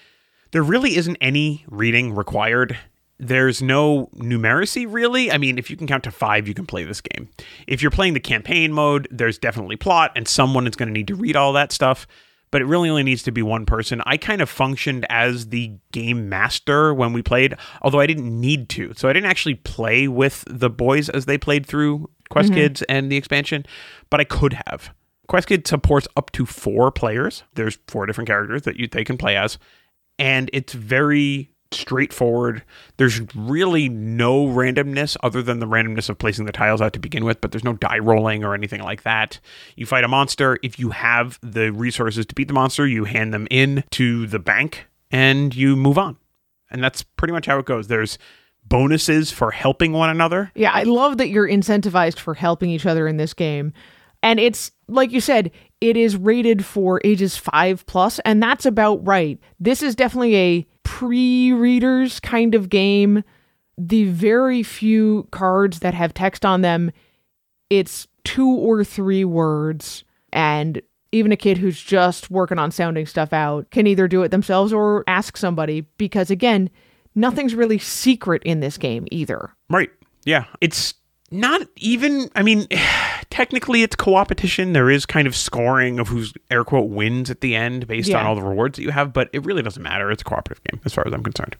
there really isn't any reading required. There's no numeracy really. I mean, if you can count to five, you can play this game. If you're playing the campaign mode, there's definitely plot, and someone is going to need to read all that stuff. But it really only needs to be one person. I kind of functioned as the game master when we played, although I didn't need to. So I didn't actually play with the boys as they played through Quest mm-hmm. Kids and the expansion, but I could have. Quest Kids supports up to four players. There's four different characters that you they can play as, and it's very straightforward. There's really no randomness other than the randomness of placing the tiles out to begin with, but there's no die rolling or anything like that. You fight a monster. If you have the resources to beat the monster, you hand them in to the bank and you move on. And that's pretty much how it goes. There's bonuses for helping one another. Yeah, I love that you're incentivized for helping each other in this game. And it's like you said, it is rated for ages 5 plus and that's about right. This is definitely a pre-readers kind of game. The very few cards that have text on them, it's two or three words and even a kid who's just working on sounding stuff out can either do it themselves or ask somebody because again, nothing's really secret in this game either. Right. Yeah. It's not even, I mean, <sighs> technically it's co-opetition. There is kind of scoring of who's air quote wins at the end based on all the rewards that you have, but it really doesn't matter. It's a cooperative game as far as I'm concerned.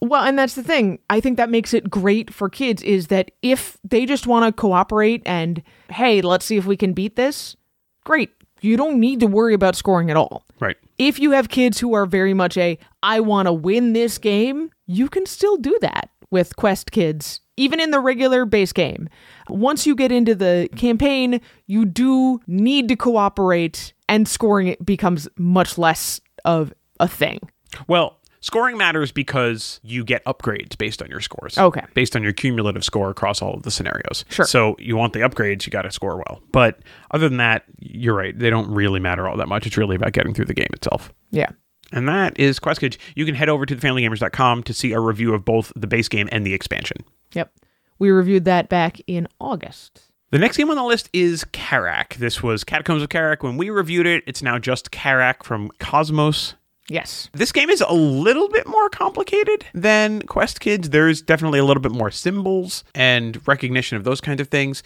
Well, and that's the thing. I think that makes it great for kids is that if they just want to cooperate and, hey, let's see if we can beat this, great. You don't need to worry about scoring at all. Right. If you have kids who are very much a, I want to win this game, you can still do that with Quest Kids, even in the regular base game. Once you get into the campaign, you do need to cooperate, and scoring it becomes much less of a thing. Well, scoring matters because you get upgrades based on your scores. Okay. Based on your cumulative score across all of the scenarios. Sure. So you want the upgrades, you got to score well. But other than that, you're right. They don't really matter all that much. It's really about getting through the game itself. Yeah. And that is Quest Kids. You can head over to thefamilygamers.com to see a review of both the base game and the expansion. Yep. We reviewed that back in August. The next game on the list is Karak. This was Catacombs of Karak. When we reviewed it, it's now just Karak from Cosmos. Yes. This game is a little bit more complicated than Quest Kids. There's definitely a little bit more symbols and recognition of those kinds of things.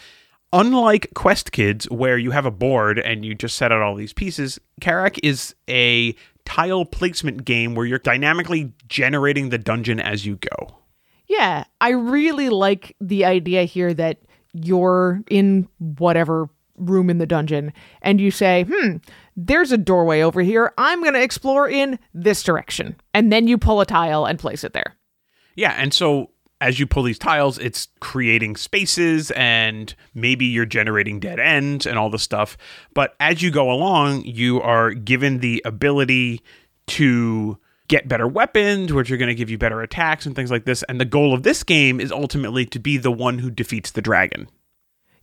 Unlike Quest Kids, where you have a board and you just set out all these pieces, Karak is a tile placement game where you're dynamically generating the dungeon as you go. Yeah. I really like the idea here that you're in whatever room in the dungeon and you say, hmm, there's a doorway over here. I'm going to explore in this direction. And then you pull a tile and place it there. Yeah, and so as you pull these tiles, it's creating spaces and maybe you're generating dead ends and all the stuff. But as you go along, you are given the ability to get better weapons, which are going to give you better attacks and things like this. And the goal of this game is ultimately to be the one who defeats the dragon.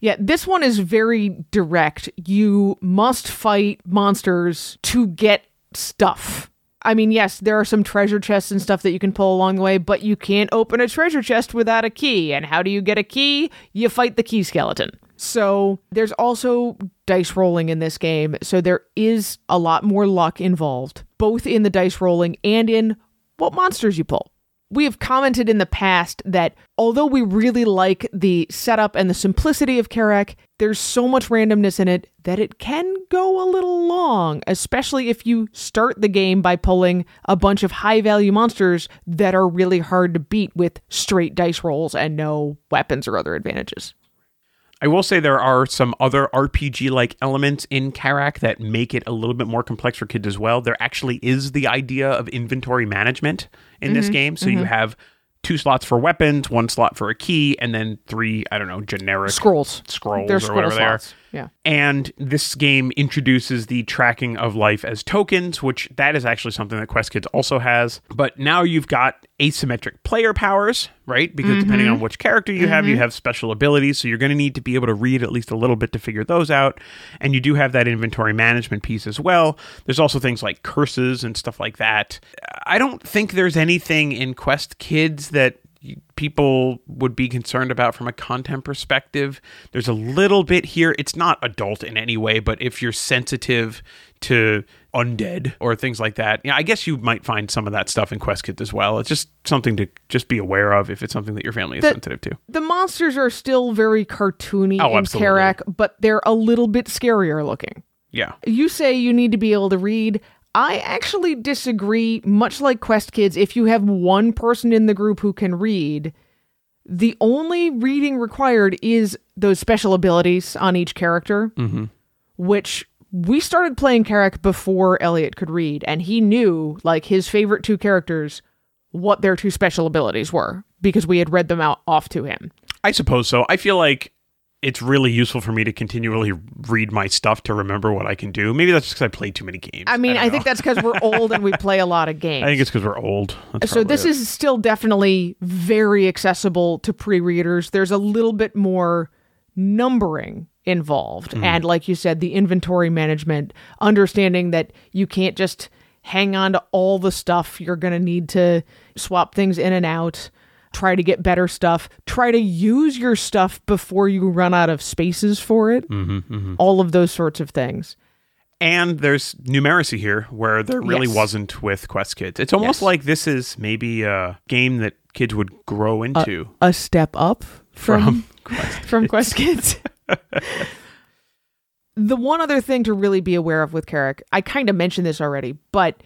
Yeah, this one is very direct. You must fight monsters to get stuff. I mean, yes, there are some treasure chests and stuff that you can pull along the way, but you can't open a treasure chest without a key. And how do you get a key? You fight the key skeleton. So there's also dice rolling in this game. So there is a lot more luck involved, both in the dice rolling and in what monsters you pull. We have commented in the past that although we really like the setup and the simplicity of Karak, there's so much randomness in it that it can go a little long, especially if you start the game by pulling a bunch of high value monsters that are really hard to beat with straight dice rolls and no weapons or other advantages. I will say there are some other RPG like elements in Karak that make it a little bit more complex for kids as well. There actually is the idea of inventory management in this mm-hmm. game. So you mm-hmm. have two slots for weapons, one slot for a key, and then three, I don't know, generic Scrolls. scrolls They're or scroll whatever they are. Yeah. And this game introduces the tracking of life as tokens, which that is actually something that Quest Kids also has. But now you've got asymmetric player powers, right? Because depending mm-hmm. on which character you have, you mm-hmm. have special abilities. So you're going to need to be able to read at least a little bit to figure those out. And you do have that inventory management piece as well. There's also things like curses and stuff like that. I don't think there's anything in Quest Kids that people would be concerned about from a content perspective. There's a little bit here. It's not adult in any way, but if you're sensitive to undead or things like that, yeah, I guess you might find some of that stuff in Quest Kids as well. It's just something to just be aware of if it's something that your family is The- sensitive to. The monsters are still very cartoony Oh, in. Karak, but they're a little bit scarier looking. Yeah. You say you need to be able to read. I actually disagree, much like Quest Kids. If you have one person in the group who can read, The only reading required is those special abilities on each character, mm-hmm. which we started playing Karak before Elliot could read, and he knew, like, his favorite two characters, what their two special abilities were because we had read them out off to him. I suppose so. I feel like it's really useful for me to continually read my stuff to remember what I can do. Maybe that's just because I played too many games. I mean, don't I, think that's because we're <laughs> old and we play a lot of games. I think it's because we're old. That's so this it. is still definitely very accessible to pre-readers there's a little bit more numbering involved hmm. and like you said the inventory management understanding that you can't just hang on to all the stuff you're going to need to swap things in and out try to get better stuff try to use your stuff before you run out of spaces for it mm-hmm, mm-hmm. all of those sorts of things And there's numeracy here where there really Yes. wasn't with Quest Kids. It's almost Yes. like this is maybe a game that kids would grow into. a step up from from <laughs> Quest Kids. <laughs> the one other thing to really be aware of with Karak, I kind of mentioned this already, but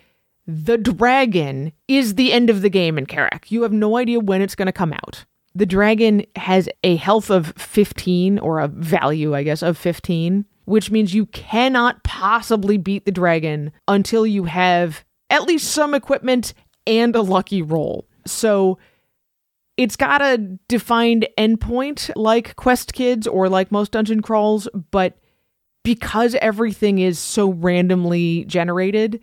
the dragon is the end of the game in Karak. You have no idea when it's going to come out. The dragon has a health of 15 or a value, I guess, of 15, which means you cannot possibly beat the dragon until you have at least some equipment and a lucky roll. So it's got a defined endpoint like Quest Kids or like most dungeon crawls, but because everything is so randomly generated,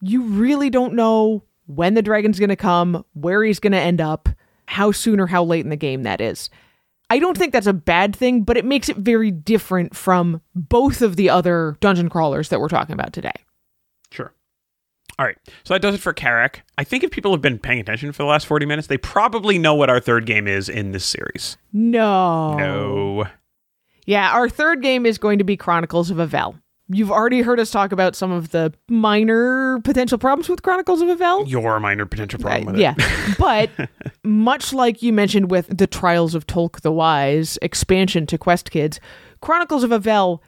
you really don't know when the dragon's going to come, where he's going to end up, how soon or how late in the game that is. I don't think that's a bad thing, but it makes it very different from both of the other dungeon crawlers that we're talking about today. Sure. All right. So that does it for Karak. I think if people have been paying attention for the last 40 minutes, they probably know what our third game is in this series. No. No. Yeah, our third game is going to be Chronicles of Avel. You've already heard us talk about some of the minor potential problems with Chronicles of Avel. Your minor potential problem uh, with yeah, it. but <laughs> much like you mentioned with the Trials of Tolk the Wise expansion to Quest Kids, Chronicles of Avel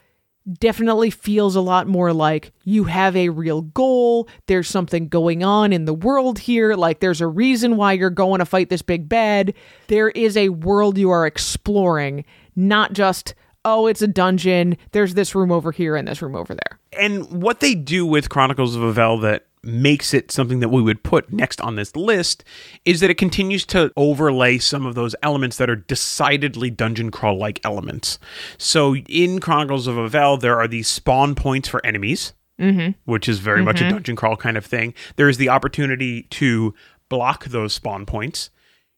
definitely feels a lot more like you have a real goal. There's something going on in the world here. Like there's a reason why you're going to fight this big bad. There is a world you are exploring, not just, oh, it's a dungeon. There's this room over here and this room over there. And what they do with Chronicles of Avel that makes it something that we would put next on this list is that it continues to overlay some of those elements that are decidedly dungeon crawl like elements. So in Chronicles of Avel, there are these spawn points for enemies, mm-hmm. which is very much a mm-hmm. dungeon crawl kind of thing. There is the opportunity to block those spawn points.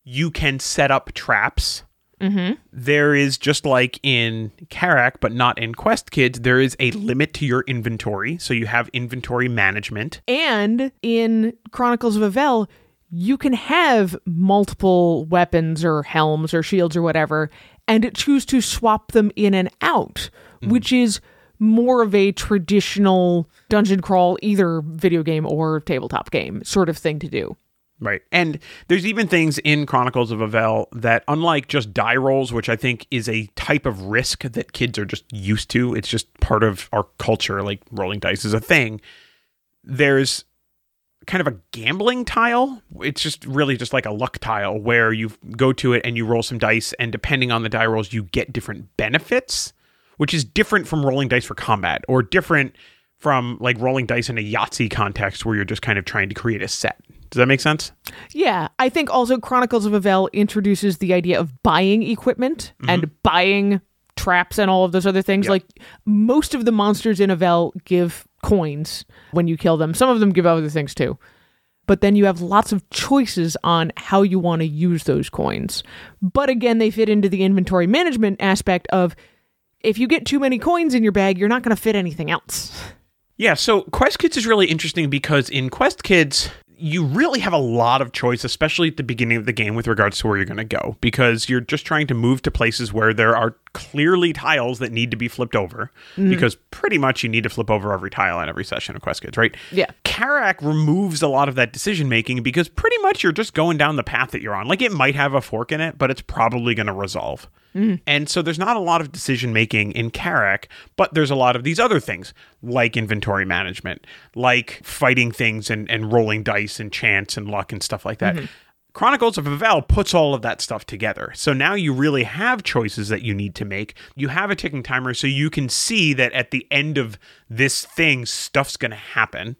You can set up traps Mm-hmm. there is just like in Karak, but not in Quest Kids, there is a limit to your inventory. So you have inventory management. And in Chronicles of Avel, you can have multiple weapons or helms or shields or whatever, and choose to swap them in and out, mm. which is more of a traditional dungeon crawl, either video game or tabletop game sort of thing to do. Right. And there's even things in Chronicles of Avel that, unlike just die rolls, which I think is a type of risk that kids are just used to, it's just part of our culture, like rolling dice is a thing. There's kind of a gambling tile. It's just really just like a luck tile where you go to it and you roll some dice, and depending on the die rolls, you get different benefits, which is different from rolling dice for combat or different from like rolling dice in a Yahtzee context where you're just kind of trying to create a set. Does that make sense? Yeah, I think also Chronicles of Avel introduces the idea of buying equipment mm-hmm. and buying traps and all of those other things. Yep. Like most of the monsters in Avel give coins when you kill them. Some of them give other things too. But then you have lots of choices on how you want to use those coins. But again, they fit into the inventory management aspect of if you get too many coins in your bag, you're not going to fit anything else. Yeah, so Quest Kids is really interesting because in Quest Kids, you really have a lot of choice, especially at the beginning of the game with regards to where you're going to go, because you're just trying to move to places where there are clearly tiles that need to be flipped over, mm-hmm. because pretty much you need to flip over every tile in every session of Quest Kids, right? Yeah. Karak removes a lot of that decision making because pretty much you're just going down the path that you're on. Like it might have a fork in it, but it's probably going to resolve. Mm. And so there's not a lot of decision making in Karak, but there's a lot of these other things like inventory management, like fighting things and, and rolling dice and chance and luck and stuff like that. Mm-hmm. Chronicles of Avel puts all of that stuff together. So now you really have choices that you need to make. You have a ticking timer so you can see that at the end of this thing, stuff's going to happen.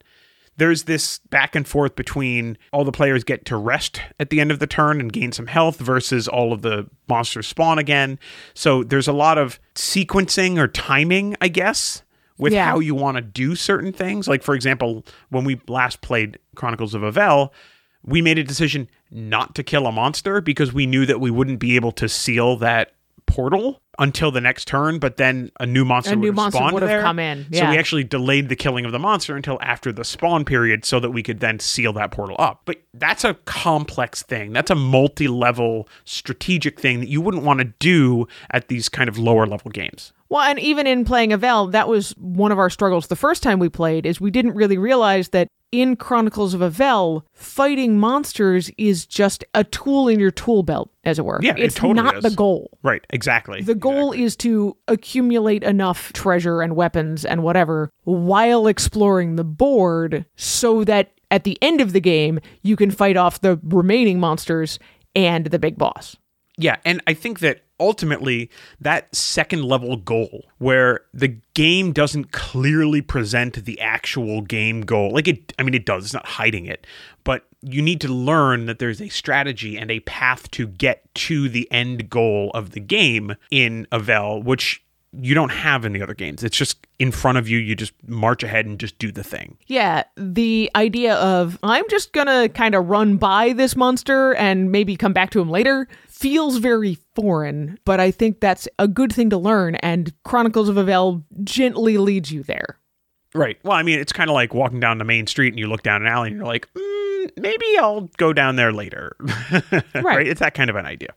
There's this back and forth between all the players get to rest at the end of the turn and gain some health versus all of the monsters spawn again. So there's a lot of sequencing or timing, I guess, with Yeah. how you want to do certain things. Like, for example, when we last played Chronicles of Avel, we made a decision not to kill a monster because we knew that we wouldn't be able to seal that portal until the next turn, but then a new monster A new would have monster would have there. come in, So we actually delayed the killing of the monster until after the spawn period so that we could then seal that portal up. But that's a complex thing. That's a multi-level strategic thing that you wouldn't want to do at these kind of lower level games. Well, and even in playing Avel, that was one of our struggles the first time we played is we didn't really realize that in Chronicles of Avel, fighting monsters is just a tool in your tool belt, as it were. Yeah, it it's totally not is. the goal. Right, exactly. The goal is to accumulate enough treasure and weapons and whatever while exploring the board so that at the end of the game, you can fight off the remaining monsters and the big boss. Yeah, and I think that ultimately that second level goal where the game doesn't clearly present the actual game goal. Like it I mean it does, it's not hiding it, but you need to learn that there's a strategy and a path to get to the end goal of the game in Avel, which you don't have in the other games. It's just in front of you, you just march ahead and just do the thing. Yeah, the idea of I'm just gonna kind of run by this monster and maybe come back to him later feels very foreign, but I think that's a good thing to learn, and Chronicles of Avel gently leads you there. Right. Well, I mean, it's kind of like walking down the main street and you look down an alley and you're like, mm, maybe I'll go down there later. <laughs> right. It's that kind of an idea.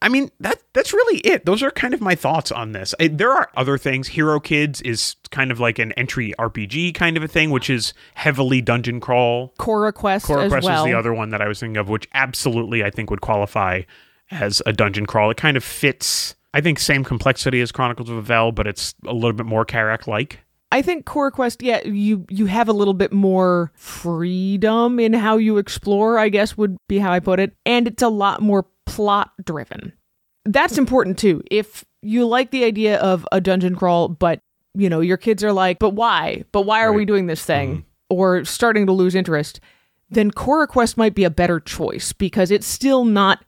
I mean, that that's really it. Those are kind of my thoughts on this. I, there are other things. Hero Kids is kind of like an entry RPG kind of a thing, which is heavily dungeon crawl. Core Quest Core as Quest well. is the other one that I was thinking of, which absolutely I think would qualify as a dungeon crawl. It kind of fits, I think, same complexity as Chronicles of Avel, but it's a little bit more Karak like. I think Core Quest, yeah, you you have a little bit more freedom in how you explore, I guess would be how I put it, and it's a lot more plot driven. That's important too. If you like the idea of a dungeon crawl, but you know, your kids are like, but why? But why are we doing this thing? Mm-hmm. Or starting to lose interest, then Core Quest might be a better choice because it's still not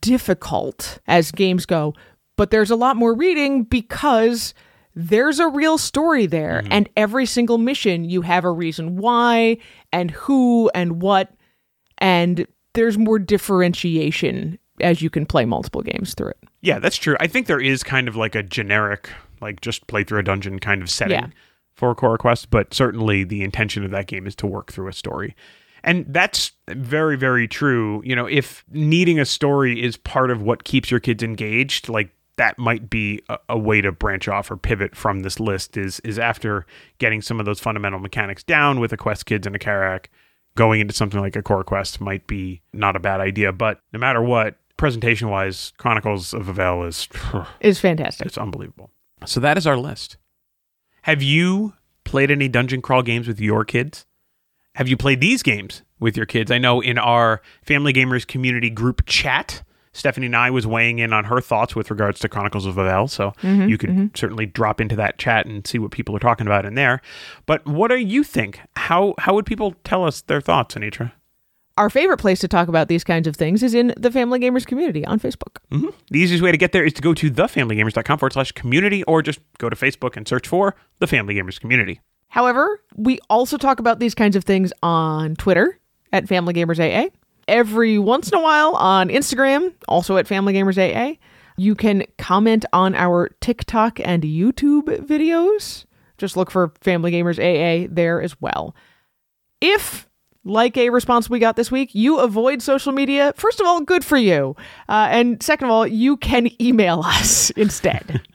difficult as games go, but there's a lot more reading because there's a real story there. Mm-hmm. And every single mission, you have a reason why and who and what. And there's more differentiation as you can play multiple games through it. Yeah, that's true. I think there is kind of like a generic, like just play through a dungeon kind of setting Yeah. for Core Quest, but certainly the intention of that game is to work through a story. And that's very, very true. You know, if needing a story is part of what keeps your kids engaged, like that might be a, a way to branch off or pivot from this list is is after getting some of those fundamental mechanics down with a Quest Kids and a Karak, going into something like a Core Quest might be not a bad idea. But no matter what, presentation wise, Chronicles of Avel is <sighs> It's fantastic. it's unbelievable. So that is our list. Have you played any dungeon crawl games with your kids? Have you played these games with your kids? I know in our Family Gamers community group chat, Stephanie and I was weighing in on her thoughts with regards to Chronicles of Avel. So mm-hmm, you could mm-hmm. certainly drop into that chat and see what people are talking about in there. But what do you think? How how would people tell us their thoughts, Anitra? Our favorite place to talk about these kinds of things is in the Family Gamers community on Facebook. Mm-hmm. The easiest way to get there is to go to thefamilygamers.com forward slash community or just go to Facebook and search for the Family Gamers community. However, we also talk about these kinds of things on Twitter at Family Gamers AA. Every once in a while on Instagram, also at Family Gamers AA. You can comment on our TikTok and YouTube videos. Just look for Family Gamers AA there as well. If, like a response we got this week, you avoid social media, first of all, good for you. Uh, and second of all, you can <laughs> email us instead. <laughs>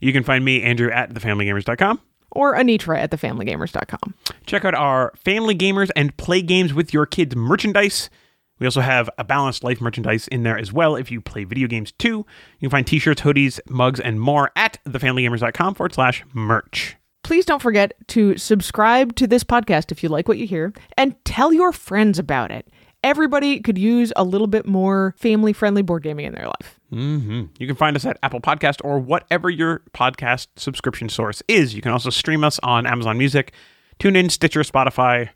You can find me, Andrew, at thefamilygamers.com. or Anitra at thefamilygamers.com. Check out our Family Gamers and Play Games with Your Kids merchandise. We also have a balanced life merchandise in there as well if you play video games too. You can find t shirts, hoodies, mugs, and more at thefamilygamers.com forward slash merch. please don't forget to subscribe to this podcast if you like what you hear and tell your friends about it. Everybody could use a little bit more family friendly board gaming in their life. Hmm You can find us at Apple Podcast or whatever your podcast subscription source is. You can also stream us on Amazon Music, TuneIn, Stitcher, Spotify.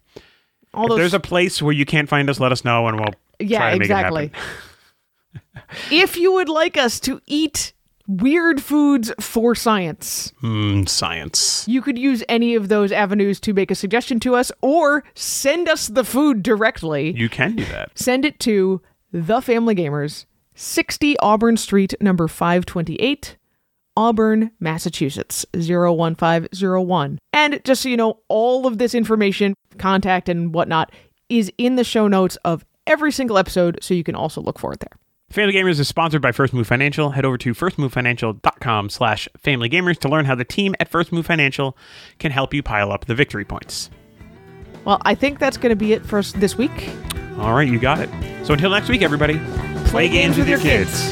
All If those there's a place where you can't find us, let us know and we'll Yeah, try to make exactly. <laughs> if you would like us to eat weird foods for science, Mm, science. you could use any of those avenues to make a suggestion to us or send us the food directly. You can do that. Send it to The Family Gamers, 60 Auburn Street, number 528, Auburn, Massachusetts, 01501. And just so you know, all of this information, contact and whatnot, is in the show notes of every single episode, so you can also look for it there. Family Gamers is sponsored by First Move Financial. Head over to firstmovefinancial.com slash familygamers to learn how the team at First Move Financial can help you pile up the victory points. Well, I think that's going to be it for us this week. All right, you got it. So until next week, everybody, play, games, with your kids.